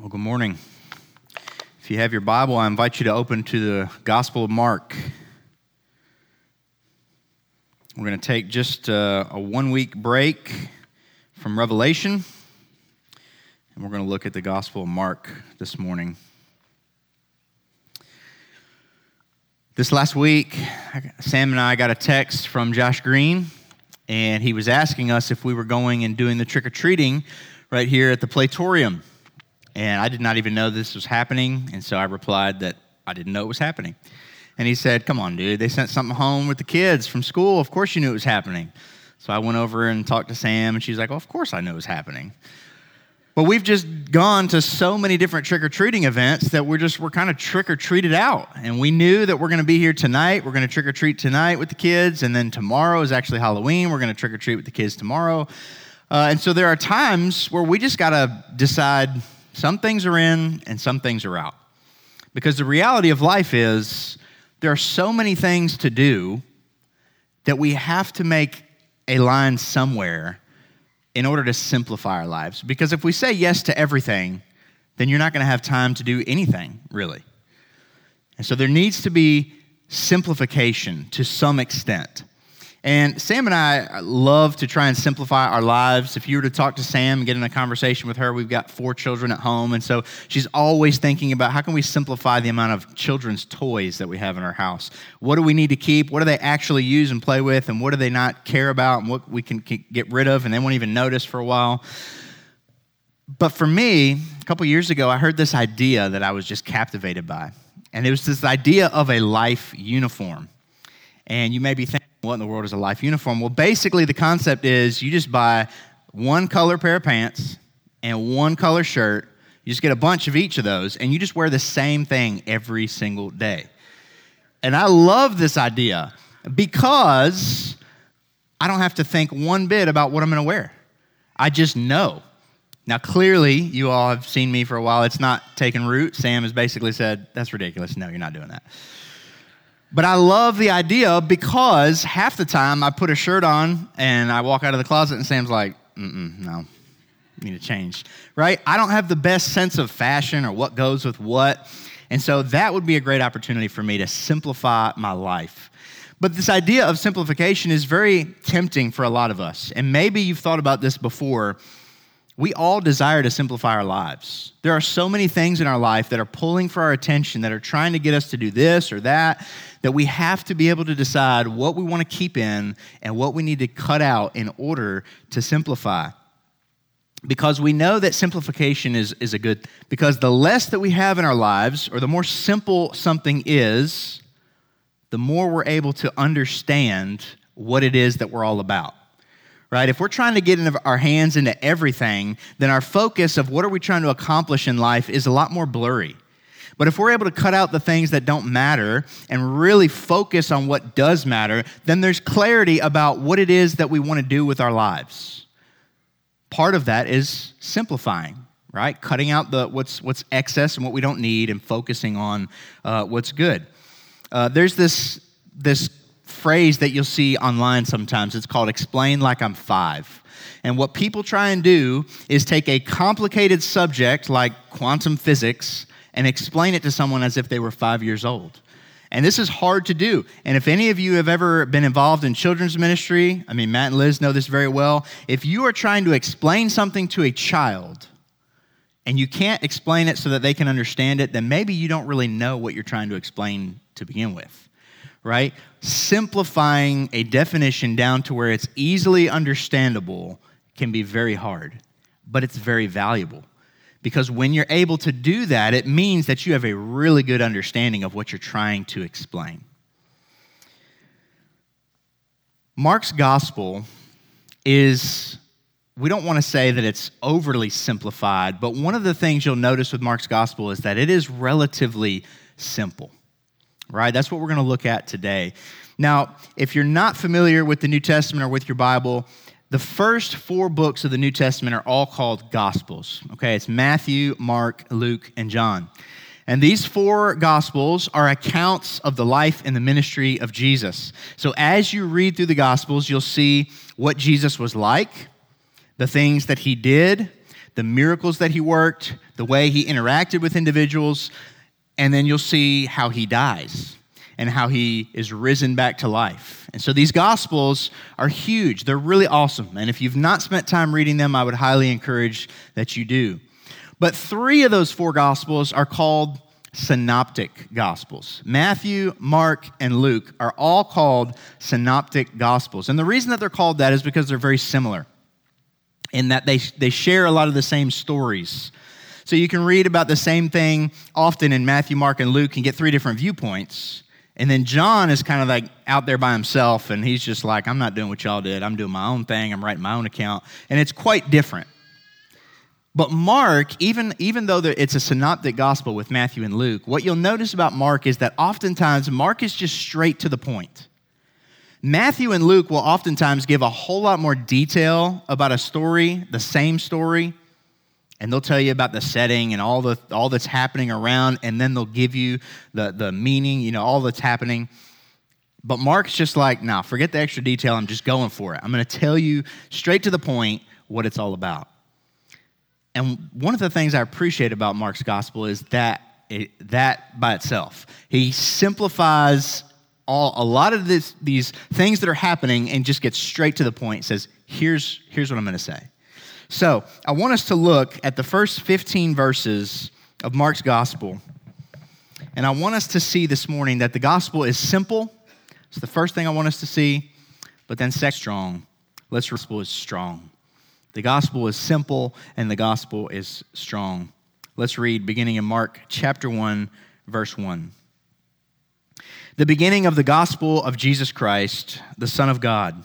Well, good morning. If you have your Bible, I invite you to open to the Gospel of Mark. We're going to take just uh, a, a one week break from Revelation, and we're going to look at the Gospel of Mark this morning. This last week, Sam and I got a text from Josh Green, and he was asking us if we were going and doing the trick or treating right here at the Platorium. And I did not even know this was happening. And so I replied that I didn't know it was happening. And he said, Come on, dude. They sent something home with the kids from school. Of course you knew it was happening. So I went over and talked to Sam, and she's like, well, Of course I knew it was happening. But we've just gone to so many different trick or treating events that we're just, we're kind of trick or treated out. And we knew that we're going to be here tonight. We're going to trick or treat tonight with the kids. And then tomorrow is actually Halloween. We're going to trick or treat with the kids tomorrow. Uh, and so there are times where we just got to decide some things are in and some things are out. Because the reality of life is there are so many things to do that we have to make a line somewhere in order to simplify our lives. Because if we say yes to everything, then you're not going to have time to do anything, really. And so there needs to be simplification to some extent. And Sam and I love to try and simplify our lives. If you were to talk to Sam and get in a conversation with her, we've got four children at home. And so she's always thinking about how can we simplify the amount of children's toys that we have in our house? What do we need to keep? What do they actually use and play with? And what do they not care about? And what we can get rid of and they won't even notice for a while? But for me, a couple years ago, I heard this idea that I was just captivated by. And it was this idea of a life uniform. And you may be thinking, what in the world is a life uniform? Well, basically, the concept is you just buy one color pair of pants and one color shirt. You just get a bunch of each of those, and you just wear the same thing every single day. And I love this idea because I don't have to think one bit about what I'm going to wear. I just know. Now, clearly, you all have seen me for a while. It's not taken root. Sam has basically said, That's ridiculous. No, you're not doing that. But I love the idea because half the time I put a shirt on and I walk out of the closet and Sam's like, mm no, need to change, right? I don't have the best sense of fashion or what goes with what. And so that would be a great opportunity for me to simplify my life. But this idea of simplification is very tempting for a lot of us. And maybe you've thought about this before we all desire to simplify our lives. There are so many things in our life that are pulling for our attention, that are trying to get us to do this or that, that we have to be able to decide what we want to keep in and what we need to cut out in order to simplify. Because we know that simplification is, is a good, because the less that we have in our lives, or the more simple something is, the more we're able to understand what it is that we're all about right? If we're trying to get our hands into everything, then our focus of what are we trying to accomplish in life is a lot more blurry. But if we're able to cut out the things that don't matter and really focus on what does matter, then there's clarity about what it is that we want to do with our lives. Part of that is simplifying, right? Cutting out the what's what's excess and what we don't need, and focusing on uh, what's good. Uh, there's this this phrase that you'll see online sometimes. It's called explain like I'm five. And what people try and do is take a complicated subject like quantum physics and explain it to someone as if they were five years old. And this is hard to do. And if any of you have ever been involved in children's ministry, I mean, Matt and Liz know this very well. If you are trying to explain something to a child and you can't explain it so that they can understand it, then maybe you don't really know what you're trying to explain to begin with right? Simplifying a definition down to where it's easily understandable can be very hard, but it's very valuable. Because when you're able to do that, it means that you have a really good understanding of what you're trying to explain. Mark's gospel is, we don't want to say that it's overly simplified, but one of the things you'll notice with Mark's gospel is that it is relatively simple right? That's what we're going to look at today. Now, if you're not familiar with the New Testament or with your Bible, the first four books of the New Testament are all called Gospels. Okay, it's Matthew, Mark, Luke, and John. And these four Gospels are accounts of the life and the ministry of Jesus. So as you read through the Gospels, you'll see what Jesus was like, the things that he did, the miracles that he worked, the way he interacted with individuals, and then you'll see how he dies and how he is risen back to life. And so these gospels are huge. They're really awesome. And if you've not spent time reading them, I would highly encourage that you do. But three of those four gospels are called synoptic gospels. Matthew, Mark, and Luke are all called synoptic gospels. And the reason that they're called that is because they're very similar in that they, they share a lot of the same stories. So you can read about the same thing often in Matthew, Mark, and Luke and get three different viewpoints. And then John is kind of like out there by himself, and he's just like, I'm not doing what y'all did. I'm doing my own thing. I'm writing my own account. And it's quite different. But Mark, even, even though it's a synoptic gospel with Matthew and Luke, what you'll notice about Mark is that oftentimes Mark is just straight to the point. Matthew and Luke will oftentimes give a whole lot more detail about a story, the same story, and they'll tell you about the setting and all, the, all that's happening around, and then they'll give you the, the meaning, you know, all that's happening. But Mark's just like, nah, forget the extra detail. I'm just going for it. I'm going to tell you straight to the point what it's all about. And one of the things I appreciate about Mark's gospel is that it, that by itself. He simplifies all, a lot of this, these things that are happening and just gets straight to the point. Says, here's, here's what I'm going to say. So I want us to look at the first 15 verses of Mark's gospel. And I want us to see this morning that the gospel is simple. It's the first thing I want us to see. But then, sex strong. Let's the gospel is strong. The gospel is simple and the gospel is strong. Let's read beginning in Mark chapter 1, verse 1 the beginning of the gospel of Jesus Christ, the Son of God.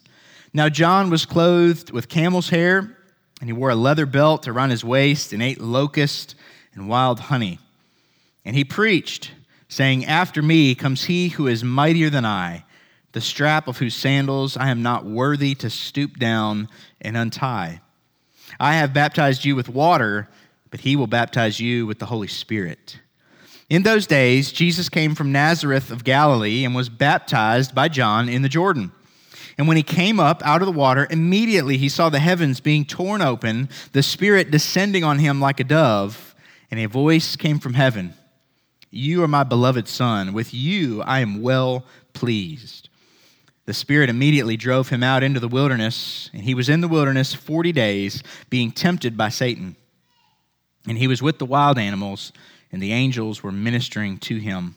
Now John was clothed with camel's hair, and he wore a leather belt around his waist, and ate locust and wild honey. And he preached, saying, After me comes he who is mightier than I, the strap of whose sandals I am not worthy to stoop down and untie. I have baptized you with water but he will baptize you with the Holy Spirit. In those days, Jesus came from Nazareth of Galilee and was baptized by John in the Jordan. And when he came up out of the water, immediately he saw the heavens being torn open, the Spirit descending on him like a dove, and a voice came from heaven You are my beloved Son. With you I am well pleased. The Spirit immediately drove him out into the wilderness, and he was in the wilderness 40 days, being tempted by Satan. And he was with the wild animals, and the angels were ministering to him.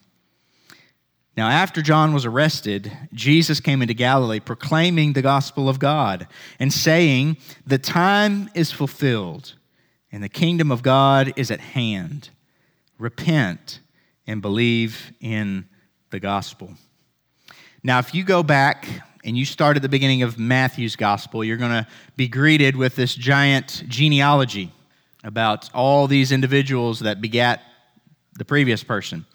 Now, after John was arrested, Jesus came into Galilee proclaiming the gospel of God and saying, The time is fulfilled, and the kingdom of God is at hand. Repent and believe in the gospel. Now, if you go back and you start at the beginning of Matthew's gospel, you're going to be greeted with this giant genealogy about all these individuals that begat the previous person.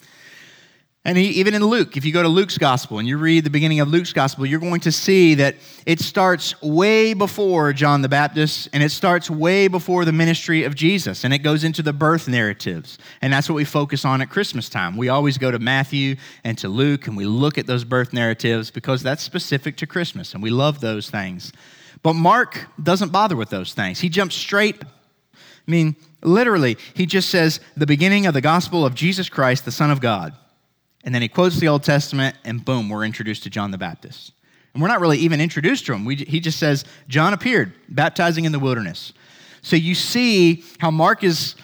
And he, even in Luke, if you go to Luke's gospel and you read the beginning of Luke's gospel, you're going to see that it starts way before John the Baptist and it starts way before the ministry of Jesus. And it goes into the birth narratives. And that's what we focus on at Christmas time. We always go to Matthew and to Luke and we look at those birth narratives because that's specific to Christmas and we love those things. But Mark doesn't bother with those things, he jumps straight I mean, literally, he just says the beginning of the gospel of Jesus Christ, the Son of God. And then he quotes the Old Testament, and boom, we're introduced to John the Baptist. And we're not really even introduced to him. We, he just says, John appeared, baptizing in the wilderness. So you see how Mark is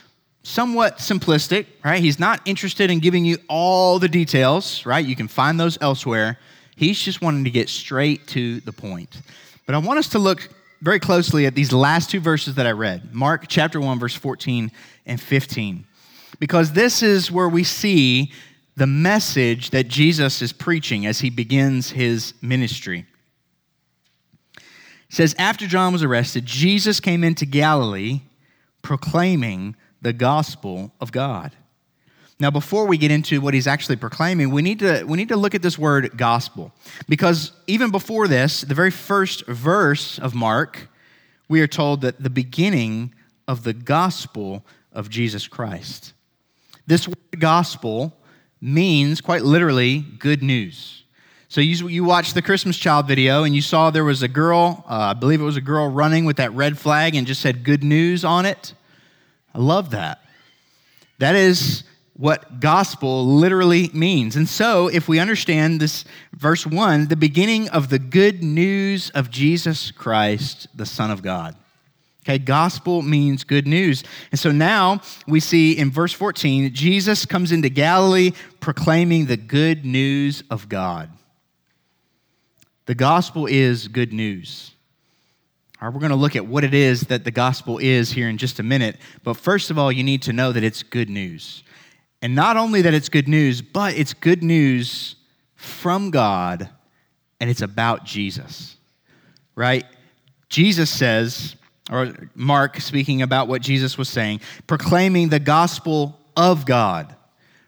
somewhat simplistic, right? He's not interested in giving you all the details, right? You can find those elsewhere. He's just wanting to get straight to the point. But I want us to look very closely at these last two verses that I read Mark chapter 1, verse 14 and 15, because this is where we see the message that Jesus is preaching as he begins his ministry. It says, After John was arrested, Jesus came into Galilee proclaiming the gospel of God. Now, before we get into what he's actually proclaiming, we need to, we need to look at this word gospel. Because even before this, the very first verse of Mark, we are told that the beginning of the gospel of Jesus Christ. This word gospel means quite literally good news. So you, you watched the Christmas child video and you saw there was a girl, uh, I believe it was a girl running with that red flag and just said good news on it. I love that. That is what gospel literally means. And so, if we understand this verse 1, the beginning of the good news of Jesus Christ, the Son of God. Okay, gospel means good news. And so now we see in verse 14, Jesus comes into Galilee proclaiming the good news of God. The gospel is good news. All right, we're going to look at what it is that the gospel is here in just a minute. But first of all, you need to know that it's good news. And not only that it's good news, but it's good news from God and it's about Jesus, right? Jesus says, or Mark speaking about what Jesus was saying, proclaiming the gospel of God.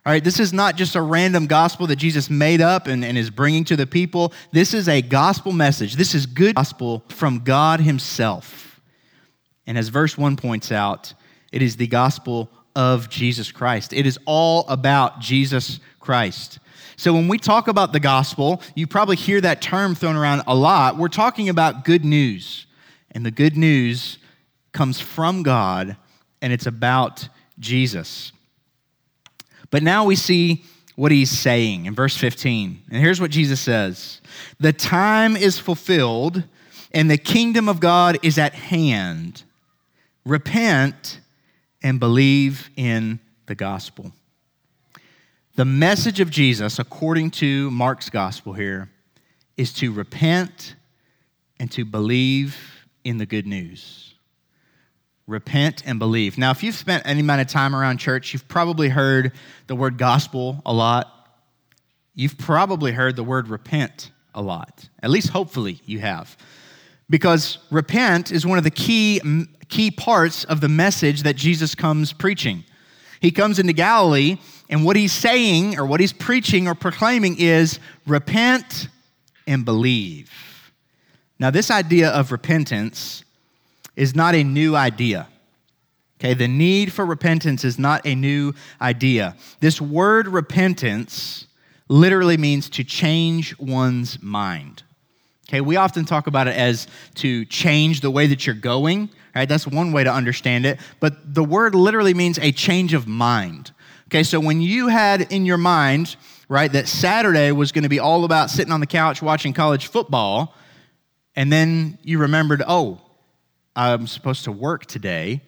All right, this is not just a random gospel that Jesus made up and, and is bringing to the people. This is a gospel message. This is good gospel from God Himself. And as verse 1 points out, it is the gospel of Jesus Christ. It is all about Jesus Christ. So when we talk about the gospel, you probably hear that term thrown around a lot. We're talking about good news. And the good news comes from God, and it's about Jesus. But now we see what he's saying in verse 15. And here's what Jesus says The time is fulfilled, and the kingdom of God is at hand. Repent and believe in the gospel. The message of Jesus, according to Mark's gospel here, is to repent and to believe in the good news. Repent and believe. Now, if you've spent any amount of time around church, you've probably heard the word gospel a lot. You've probably heard the word repent a lot. At least, hopefully, you have. Because repent is one of the key key parts of the message that Jesus comes preaching. He comes into Galilee, and what he's saying or what he's preaching or proclaiming is repent and believe. Now, this idea of repentance is not a new idea. Okay, the need for repentance is not a new idea. This word repentance literally means to change one's mind. Okay, we often talk about it as to change the way that you're going, right? That's one way to understand it. But the word literally means a change of mind. Okay, so when you had in your mind, right, that Saturday was going to be all about sitting on the couch watching college football, and then you remembered, oh, I'm supposed to work today,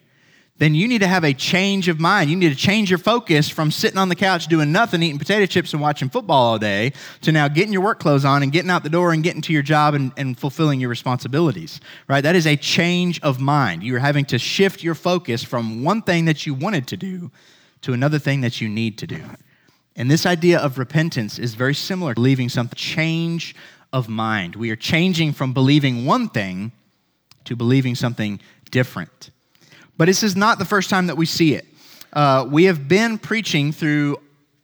then you need to have a change of mind. You need to change your focus from sitting on the couch doing nothing, eating potato chips and watching football all day, to now getting your work clothes on and getting out the door and getting to your job and, and fulfilling your responsibilities, right? That is a change of mind. You're having to shift your focus from one thing that you wanted to do to another thing that you need to do. And this idea of repentance is very similar to believing something, change of mind. We are changing from believing one thing to believing something different. But this is not the first time that we see it. Uh, we have been preaching through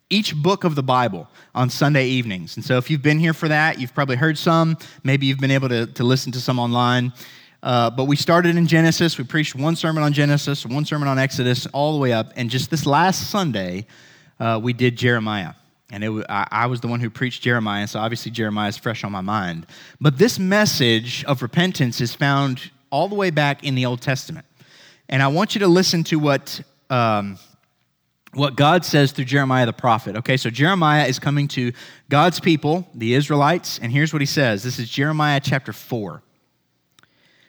each book of the Bible on Sunday evenings. And so if you've been here for that, you've probably heard some. Maybe you've been able to, to listen to some online. Uh, but we started in Genesis. We preached one sermon on Genesis, one sermon on Exodus, all the way up. And just this last Sunday, uh, we did Jeremiah. And it, I, I was the one who preached Jeremiah, so obviously Jeremiah is fresh on my mind. But this message of repentance is found all the way back in the Old Testament. And I want you to listen to what, um, what God says through Jeremiah the prophet. Okay, so Jeremiah is coming to God's people, the Israelites, and here's what he says. This is Jeremiah chapter 4.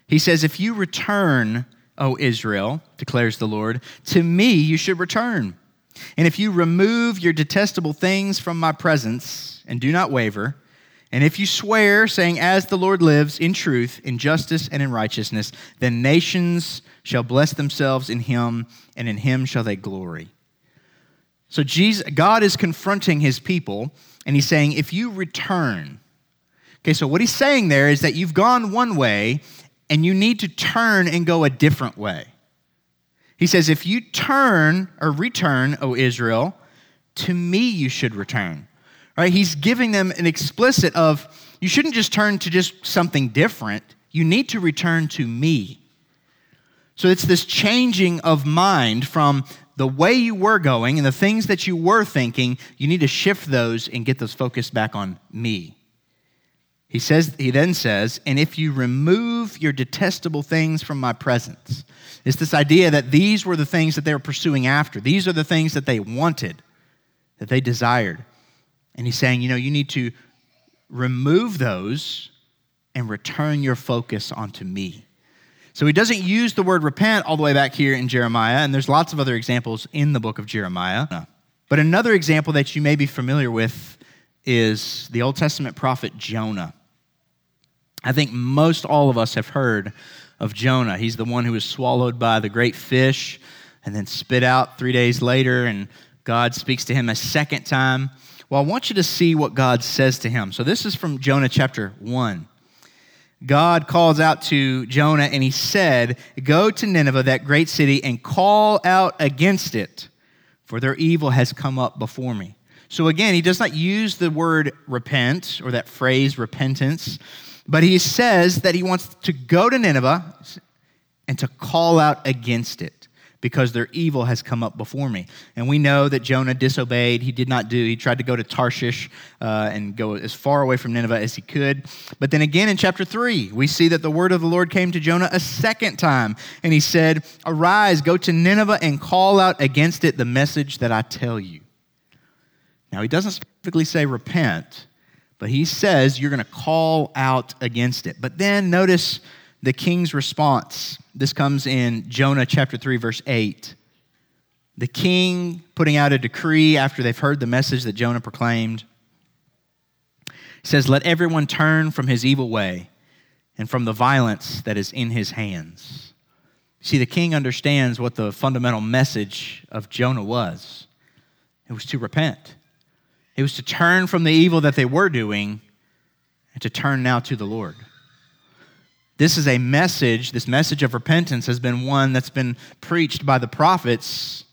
He says, If you return, O Israel, declares the Lord, to me you should return. And if you remove your detestable things from my presence and do not waver, and if you swear, saying, As the Lord lives, in truth, in justice, and in righteousness, then nations shall bless themselves in him, and in him shall they glory. So Jesus, God is confronting his people, and he's saying, If you return, okay, so what he's saying there is that you've gone one way, and you need to turn and go a different way. He says, If you turn or return, O Israel, to me you should return. Right? He's giving them an explicit of you shouldn't just turn to just something different. You need to return to me. So it's this changing of mind from the way you were going and the things that you were thinking, you need to shift those and get those focused back on me. He says he then says, "And if you remove your detestable things from my presence." It's this idea that these were the things that they were pursuing after. These are the things that they wanted, that they desired. And he's saying, you know, you need to remove those and return your focus onto me. So he doesn't use the word repent all the way back here in Jeremiah, and there's lots of other examples in the book of Jeremiah. But another example that you may be familiar with is the Old Testament prophet Jonah. I think most all of us have heard of Jonah. He's the one who was swallowed by the great fish and then spit out three days later, and God speaks to him a second time. Well, I want you to see what God says to him. So this is from Jonah chapter 1. God calls out to Jonah and he said, Go to Nineveh, that great city, and call out against it, for their evil has come up before me. So again, he does not use the word repent or that phrase repentance, but he says that he wants to go to Nineveh and to call out against it because their evil has come up before me. And we know that Jonah disobeyed. He did not do. He tried to go to Tarshish uh, and go as far away from Nineveh as he could. But then again in chapter 3, we see that the word of the Lord came to Jonah a second time. And he said, Arise, go to Nineveh and call out against it the message that I tell you. Now, he doesn't specifically say repent, but he says you're going to call out against it. But then notice the king's response. This comes in Jonah chapter 3, verse 8. The king putting out a decree after they've heard the message that Jonah proclaimed says, Let everyone turn from his evil way and from the violence that is in his hands. See, the king understands what the fundamental message of Jonah was it was to repent, it was to turn from the evil that they were doing and to turn now to the Lord. This is a message, this message of repentance has been one that's been preached by the prophets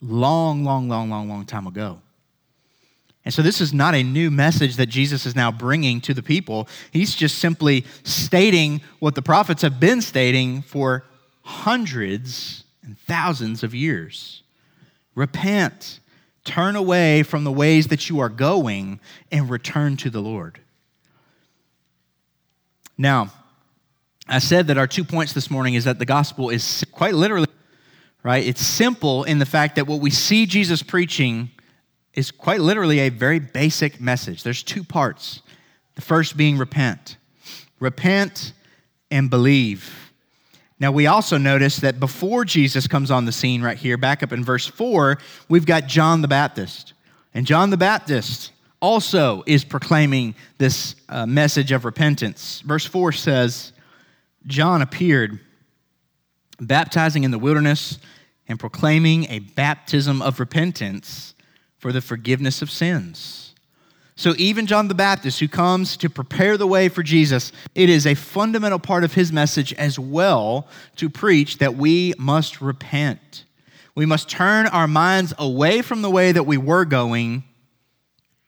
long, long, long, long, long time ago. And so this is not a new message that Jesus is now bringing to the people. He's just simply stating what the prophets have been stating for hundreds and thousands of years. Repent, turn away from the ways that you are going, and return to the Lord. Now, I said that our two points this morning is that the gospel is quite literally, right? It's simple in the fact that what we see Jesus preaching is quite literally a very basic message. There's two parts. The first being repent. Repent and believe. Now, we also notice that before Jesus comes on the scene right here, back up in verse 4, we've got John the Baptist. And John the Baptist also is proclaiming this uh, message of repentance. Verse 4 says, John appeared, baptizing in the wilderness and proclaiming a baptism of repentance for the forgiveness of sins. So, even John the Baptist, who comes to prepare the way for Jesus, it is a fundamental part of his message as well to preach that we must repent. We must turn our minds away from the way that we were going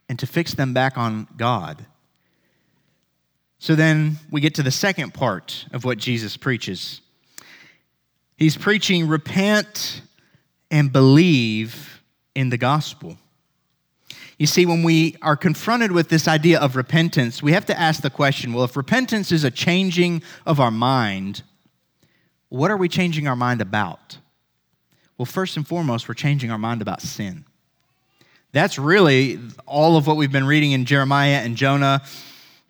and to fix them back on God. So then we get to the second part of what Jesus preaches. He's preaching repent and believe in the gospel. You see, when we are confronted with this idea of repentance, we have to ask the question well, if repentance is a changing of our mind, what are we changing our mind about? Well, first and foremost, we're changing our mind about sin. That's really all of what we've been reading in Jeremiah and Jonah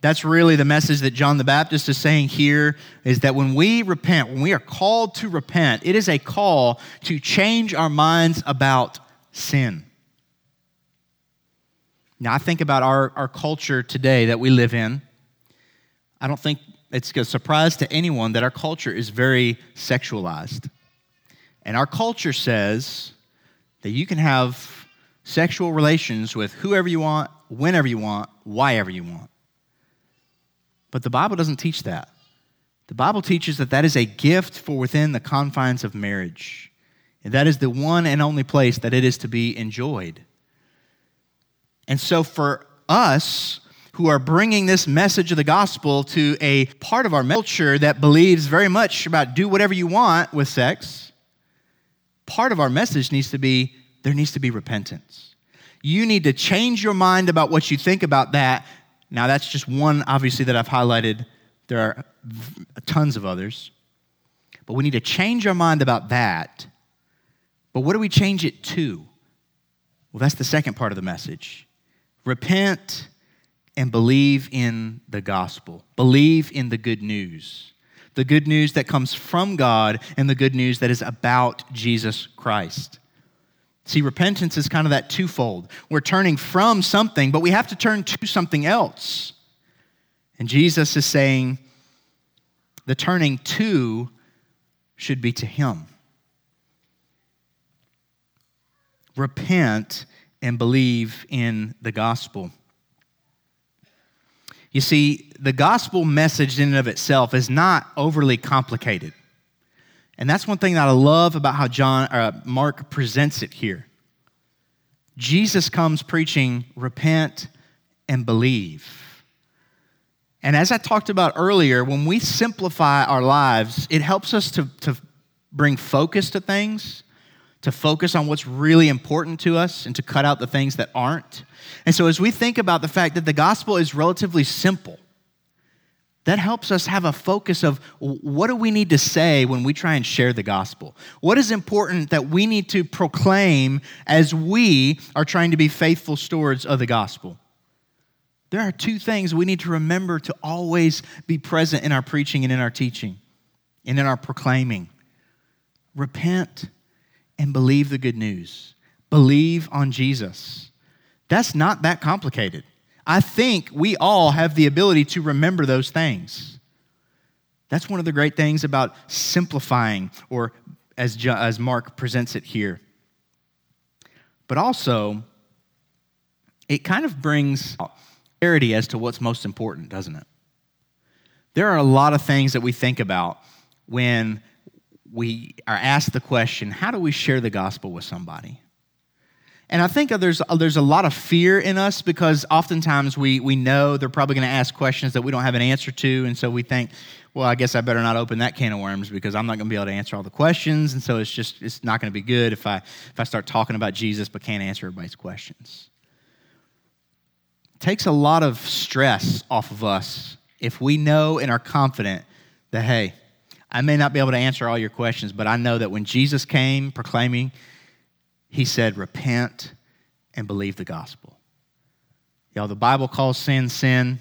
that's really the message that John the Baptist is saying here is that when we repent, when we are called to repent, it is a call to change our minds about sin. Now, I think about our, our culture today that we live in. I don't think it's a surprise to anyone that our culture is very sexualized. And our culture says that you can have sexual relations with whoever you want, whenever you want, why ever you want. But the Bible doesn't teach that. The Bible teaches that that is a gift for within the confines of marriage. And that is the one and only place that it is to be enjoyed. And so, for us who are bringing this message of the gospel to a part of our culture that believes very much about do whatever you want with sex, part of our message needs to be there needs to be repentance. You need to change your mind about what you think about that. Now, that's just one, obviously, that I've highlighted. There are tons of others. But we need to change our mind about that. But what do we change it to? Well, that's the second part of the message. Repent and believe in the gospel, believe in the good news. The good news that comes from God and the good news that is about Jesus Christ. See, repentance is kind of that twofold. We're turning from something, but we have to turn to something else. And Jesus is saying the turning to should be to Him. Repent and believe in the gospel. You see, the gospel message in and of itself is not overly complicated. And that's one thing that I love about how John uh, Mark presents it here. Jesus comes preaching repent and believe. And as I talked about earlier, when we simplify our lives, it helps us to, to bring focus to things, to focus on what's really important to us, and to cut out the things that aren't. And so, as we think about the fact that the gospel is relatively simple, that helps us have a focus of what do we need to say when we try and share the gospel? What is important that we need to proclaim as we are trying to be faithful stewards of the gospel? There are two things we need to remember to always be present in our preaching and in our teaching and in our proclaiming. Repent and believe the good news. Believe on Jesus. That's not that complicated. I think we all have the ability to remember those things. That's one of the great things about simplifying, or as, as Mark presents it here. But also, it kind of brings clarity as to what's most important, doesn't it? There are a lot of things that we think about when we are asked the question how do we share the gospel with somebody? And I think there's, there's a lot of fear in us because oftentimes we, we know they're probably going to ask questions that we don't have an answer to. And so we think, well, I guess I better not open that can of worms because I'm not going to be able to answer all the questions. And so it's just, it's not going to be good if I, if I start talking about Jesus but can't answer everybody's questions takes a lot of stress off of us if we know and are confident that, hey, I may not be able to answer all your questions, but I know that when Jesus came proclaiming, he said, repent and believe the gospel. Y'all, the Bible calls sin sin,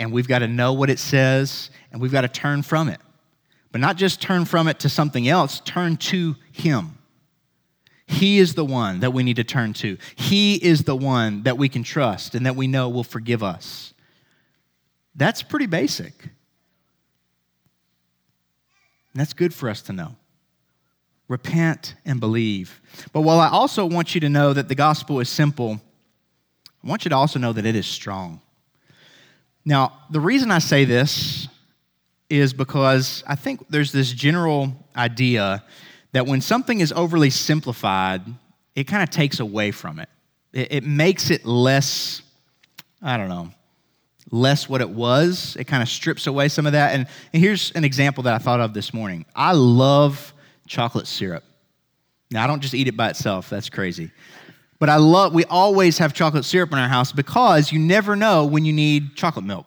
and we've got to know what it says, and we've got to turn from it. But not just turn from it to something else, turn to him. He is the one that we need to turn to. He is the one that we can trust and that we know will forgive us. That's pretty basic. And that's good for us to know. Repent and believe. But while I also want you to know that the gospel is simple, I want you to also know that it is strong. Now, the reason I say this is because I think there's this general idea that when something is overly simplified, it kind of takes away from it. it. It makes it less, I don't know, less what it was. It kind of strips away some of that. And, and here's an example that I thought of this morning. I love chocolate syrup. Now, I don't just eat it by itself, that's crazy. But I love, we always have chocolate syrup in our house because you never know when you need chocolate milk.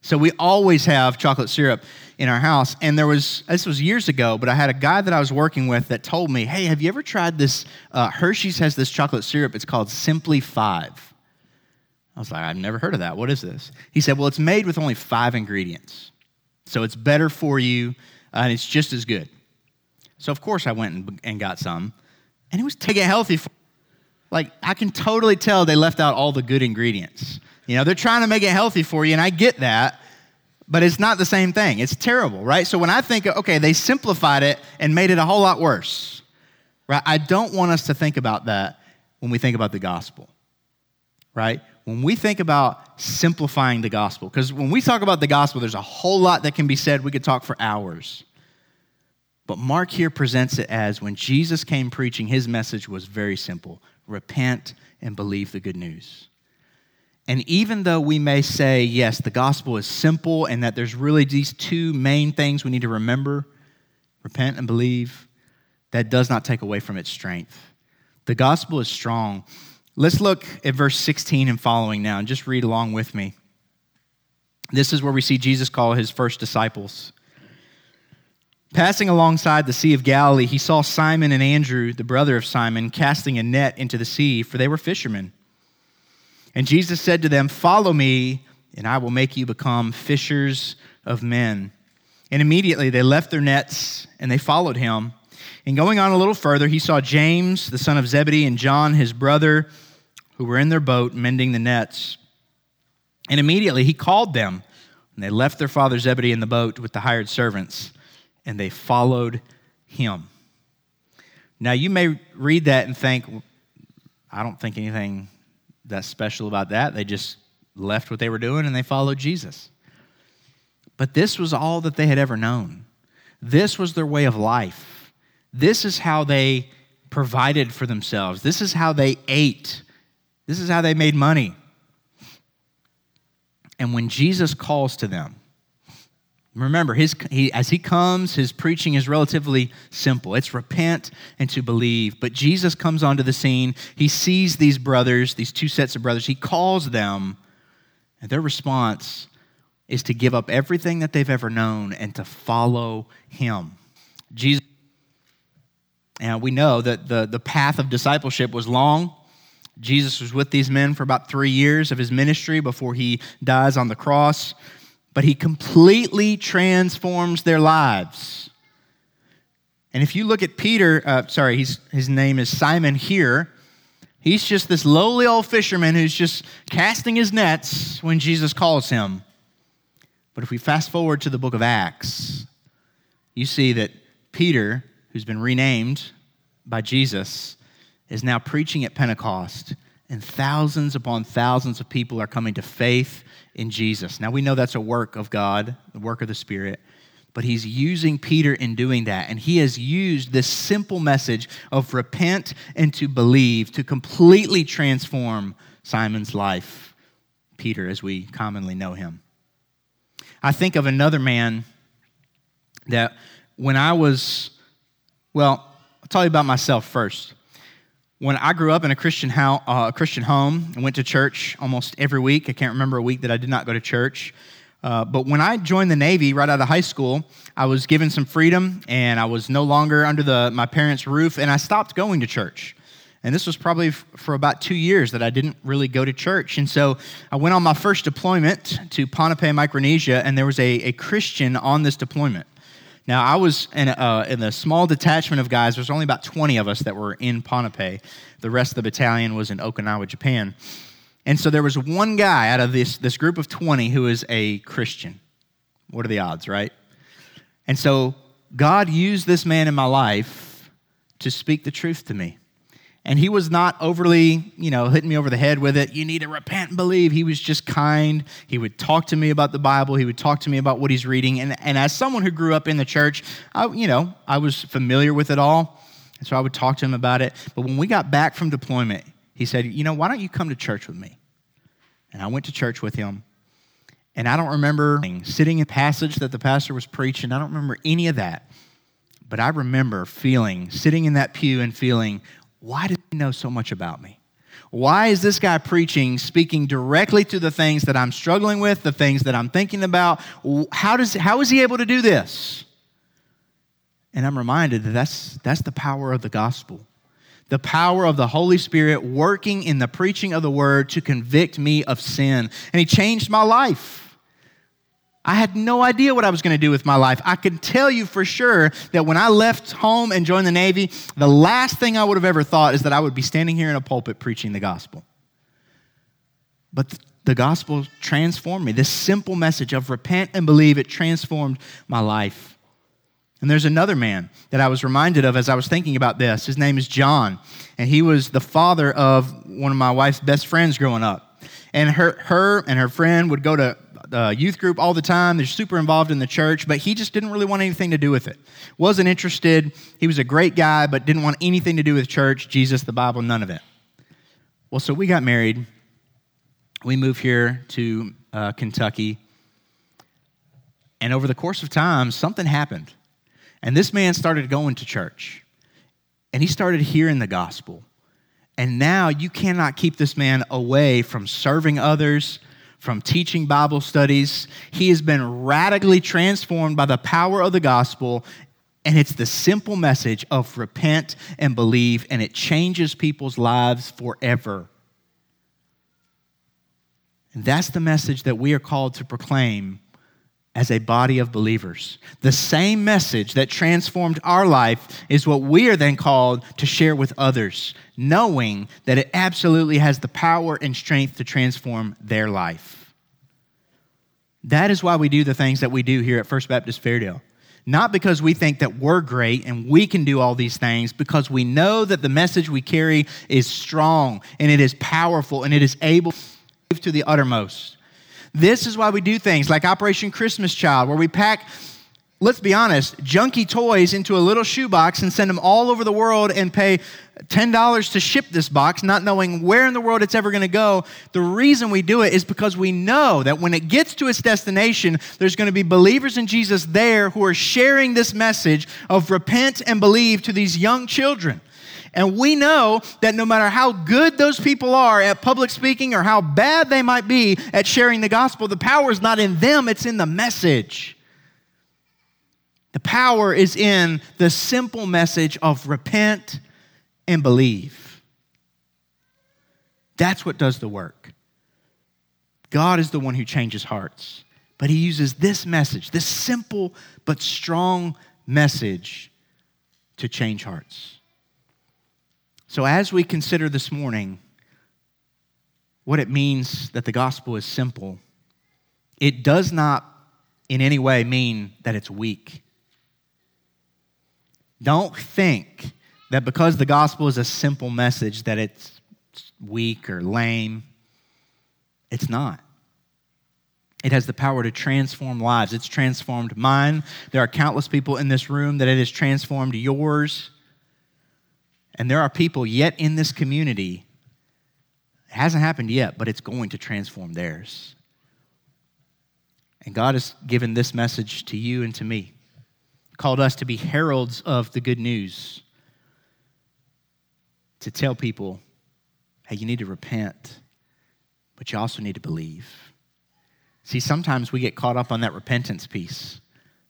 So we always have chocolate syrup in our house. And there was, this was years ago, but I had a guy that I was working with that told me, hey, have you ever tried this? Uh, Hershey's has this chocolate syrup. It's called Simply Five. I was like, I've never heard of that. What is this? He said, well, it's made with only five ingredients. So it's better for you, uh, and it's just as good. So, of course, I went and, got some, and it was to get healthy. For, like, I can totally tell they left out all the good ingredients. You know, they're trying to make it healthy for you, and I get that, but it's not the same thing. It's terrible, right? So when I think, okay, they simplified it and made it a whole lot worse, right? I don't want us to think about that when we think about the gospel, right? When we think about simplifying the gospel, because when we talk about the gospel, there's a whole lot that can be said. We could talk for hours. But Mark here presents it as when Jesus came preaching, his message was very simple repent and believe the good news. And even though we may say, yes, the gospel is simple and that there's really these two main things we need to remember repent and believe that does not take away from its strength. The gospel is strong. Let's look at verse 16 and following now and just read along with me. This is where we see Jesus call his first disciples. Passing alongside the Sea of Galilee, he saw Simon and Andrew, the brother of Simon, casting a net into the sea, for they were fishermen. And Jesus said to them, Follow me, and I will make you become fishers of men. And immediately they left their nets and they followed him. And going on a little further, he saw James, the son of Zebedee, and John, his brother, who were in their boat mending the nets. And immediately he called them, and they left their father Zebedee in the boat with the hired servants and they followed him. Now, you may read that and think, I don't think anything that's special about that. They just left what they were doing and they followed Jesus. But this was all that they had ever known. This was their way of life. This is how they provided for themselves. This is how they ate. This is how they made money. And when Jesus calls to them, Remember, his, he, as he comes, his preaching is relatively simple. It's repent and to believe. But Jesus comes onto the scene. He sees these brothers, these two sets of brothers. He calls them, and their response is to give up everything that they've ever known and to follow him. Jesus, and we know that the, the path of discipleship was long. Jesus was with these men for about three years of his ministry before he dies on the cross but he completely transforms their lives. And if you look at Peter, uh, sorry, his name is Simon here. He's just this lowly old fisherman who's just casting his nets when Jesus calls him. But if we fast forward to the book of Acts, you see that Peter, who's been renamed by Jesus, is now preaching at Pentecost, and thousands upon thousands of people are coming to faith in Jesus. Now we know that's a work of God, the work of the Spirit, but he's using Peter in doing that. And he has used this simple message of repent and to believe to completely transform Simon's life, Peter, as we commonly know him. I think of another man that when I was, well, I'll tell you about myself first when I grew up in a Christian, ho- uh, Christian home and went to church almost every week, I can't remember a week that I did not go to church. Uh, but when I joined the Navy right out of high school, I was given some freedom and I was no longer under the, my parents' roof and I stopped going to church. And this was probably f- for about two years that I didn't really go to church. And so I went on my first deployment to Ponape, Micronesia, and there was a, a Christian on this deployment. Now, I was in a, uh, in a small detachment of guys. There's only about 20 of us that were in Ponape. The rest of the battalion was in Okinawa, Japan. And so there was one guy out of this, this group of 20 who is a Christian. What are the odds, right? And so God used this man in my life to speak the truth to me. And he was not overly, you know, hitting me over the head with it. You need to repent and believe. He was just kind. He would talk to me about the Bible. He would talk to me about what he's reading. And, and as someone who grew up in the church, I, you know, I was familiar with it all. And so I would talk to him about it. But when we got back from deployment, he said, You know, why don't you come to church with me? And I went to church with him. And I don't remember sitting in passage that the pastor was preaching. I don't remember any of that. But I remember feeling, sitting in that pew and feeling, why does he know so much about me? Why is this guy preaching, speaking directly to the things that I'm struggling with, the things that I'm thinking about? How, does, how is he able to do this? And I'm reminded that that's, that's the power of the gospel. The power of the Holy Spirit working in the preaching of the word to convict me of sin. And he changed my life. I had no idea what I was going to do with my life. I can tell you for sure that when I left home and joined the Navy, the last thing I would have ever thought is that I would be standing here in a pulpit preaching the gospel. But the gospel transformed me. This simple message of repent and believe, it transformed my life. And there's another man that I was reminded of as I was thinking about this. His name is John, and he was the father of one of my wife's best friends growing up. And her, her and her friend would go to uh, youth group all the time. They're super involved in the church, but he just didn't really want anything to do with it. Wasn't interested. He was a great guy, but didn't want anything to do with church, Jesus, the Bible, none of it. Well, so we got married. We moved here to uh, Kentucky. And over the course of time, something happened. And this man started going to church. And he started hearing the gospel. And now you cannot keep this man away from serving others, from teaching Bible studies. He has been radically transformed by the power of the gospel. And it's the simple message of repent and believe, and it changes people's lives forever. And that's the message that we are called to proclaim as a body of believers. The same message that transformed our life is what we are then called to share with others, knowing that it absolutely has the power and strength to transform their life. That is why we do the things that we do here at First Baptist Fairdale. Not because we think that we're great and we can do all these things, because we know that the message we carry is strong and it is powerful and it is able to the uttermost. This is why we do things like Operation Christmas Child, where we pack, let's be honest, junky toys into a little shoebox and send them all over the world and pay $10 to ship this box, not knowing where in the world it's ever going to go. The reason we do it is because we know that when it gets to its destination, there's going to be believers in Jesus there who are sharing this message of repent and believe to these young children. And we know that no matter how good those people are at public speaking or how bad they might be at sharing the gospel, the power is not in them, it's in the message. The power is in the simple message of repent and believe. That's what does the work. God is the one who changes hearts. But he uses this message, this simple but strong message, to change hearts. So, as we consider this morning what it means that the gospel is simple, it does not in any way mean that it's weak. Don't think that because the gospel is a simple message that it's weak or lame. It's not. It has the power to transform lives. It's transformed mine. There are countless people in this room that it has transformed yours. And there are people yet in this community, it hasn't happened yet, but it's going to transform theirs. And God has given this message to you and to me, called us to be heralds of the good news, to tell people, hey, you need to repent, but you also need to believe. See, sometimes we get caught up on that repentance piece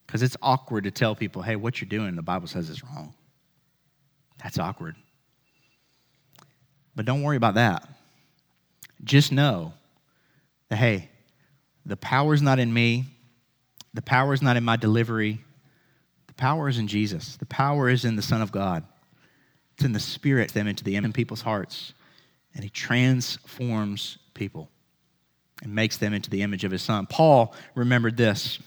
because it's awkward to tell people, hey, what you're doing, the Bible says is wrong. That's awkward. But don't worry about that. Just know that, hey, the power is not in me, the power is not in my delivery, the power is in Jesus. The power is in the Son of God. It's in the Spirit, them into the in people's hearts. And He transforms people and makes them into the image of His Son. Paul remembered this.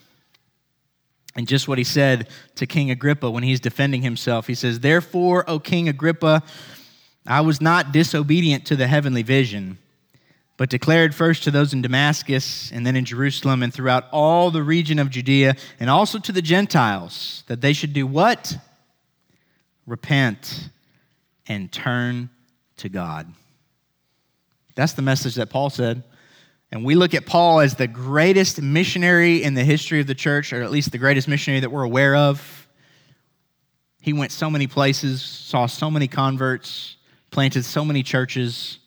And just what he said to King Agrippa when he's defending himself, he says, Therefore, O King Agrippa, I was not disobedient to the heavenly vision, but declared first to those in Damascus and then in Jerusalem and throughout all the region of Judea and also to the Gentiles that they should do what? Repent and turn to God. That's the message that Paul said. And we look at Paul as the greatest missionary in the history of the church, or at least the greatest missionary that we're aware of. He went so many places, saw so many converts, planted so many churches.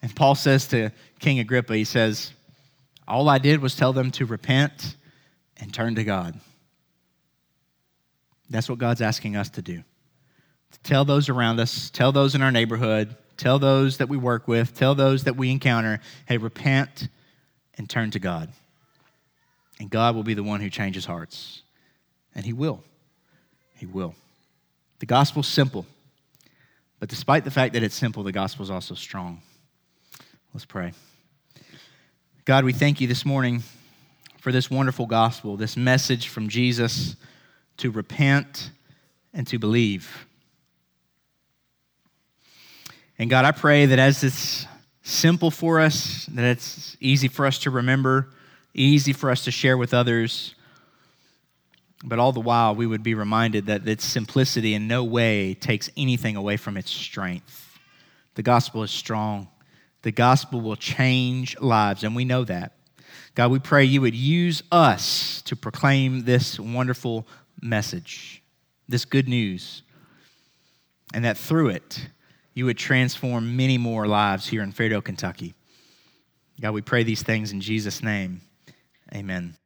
And Paul says to King Agrippa, he says, All I did was tell them to repent and turn to God. That's what God's asking us to do. To tell those around us, tell those in our neighborhood, tell those that we work with, tell those that we encounter, hey, repent and turn to God. And God will be the one who changes hearts. And He will. He will. The gospel's simple. But despite the fact that it's simple, the gospel is also strong. Let's pray. God, we thank you this morning for this wonderful gospel, this message from Jesus to repent and to believe. And God, I pray that as it's simple for us, that it's easy for us to remember, easy for us to share with others. But all the while, we would be reminded that its simplicity in no way takes anything away from its strength. The gospel is strong. The gospel will change lives, and we know that. God, we pray you would use us to proclaim this wonderful message, this good news, and that through it, you would transform many more lives here in Fairdale, Kentucky. God, we pray these things in Jesus' name. Amen.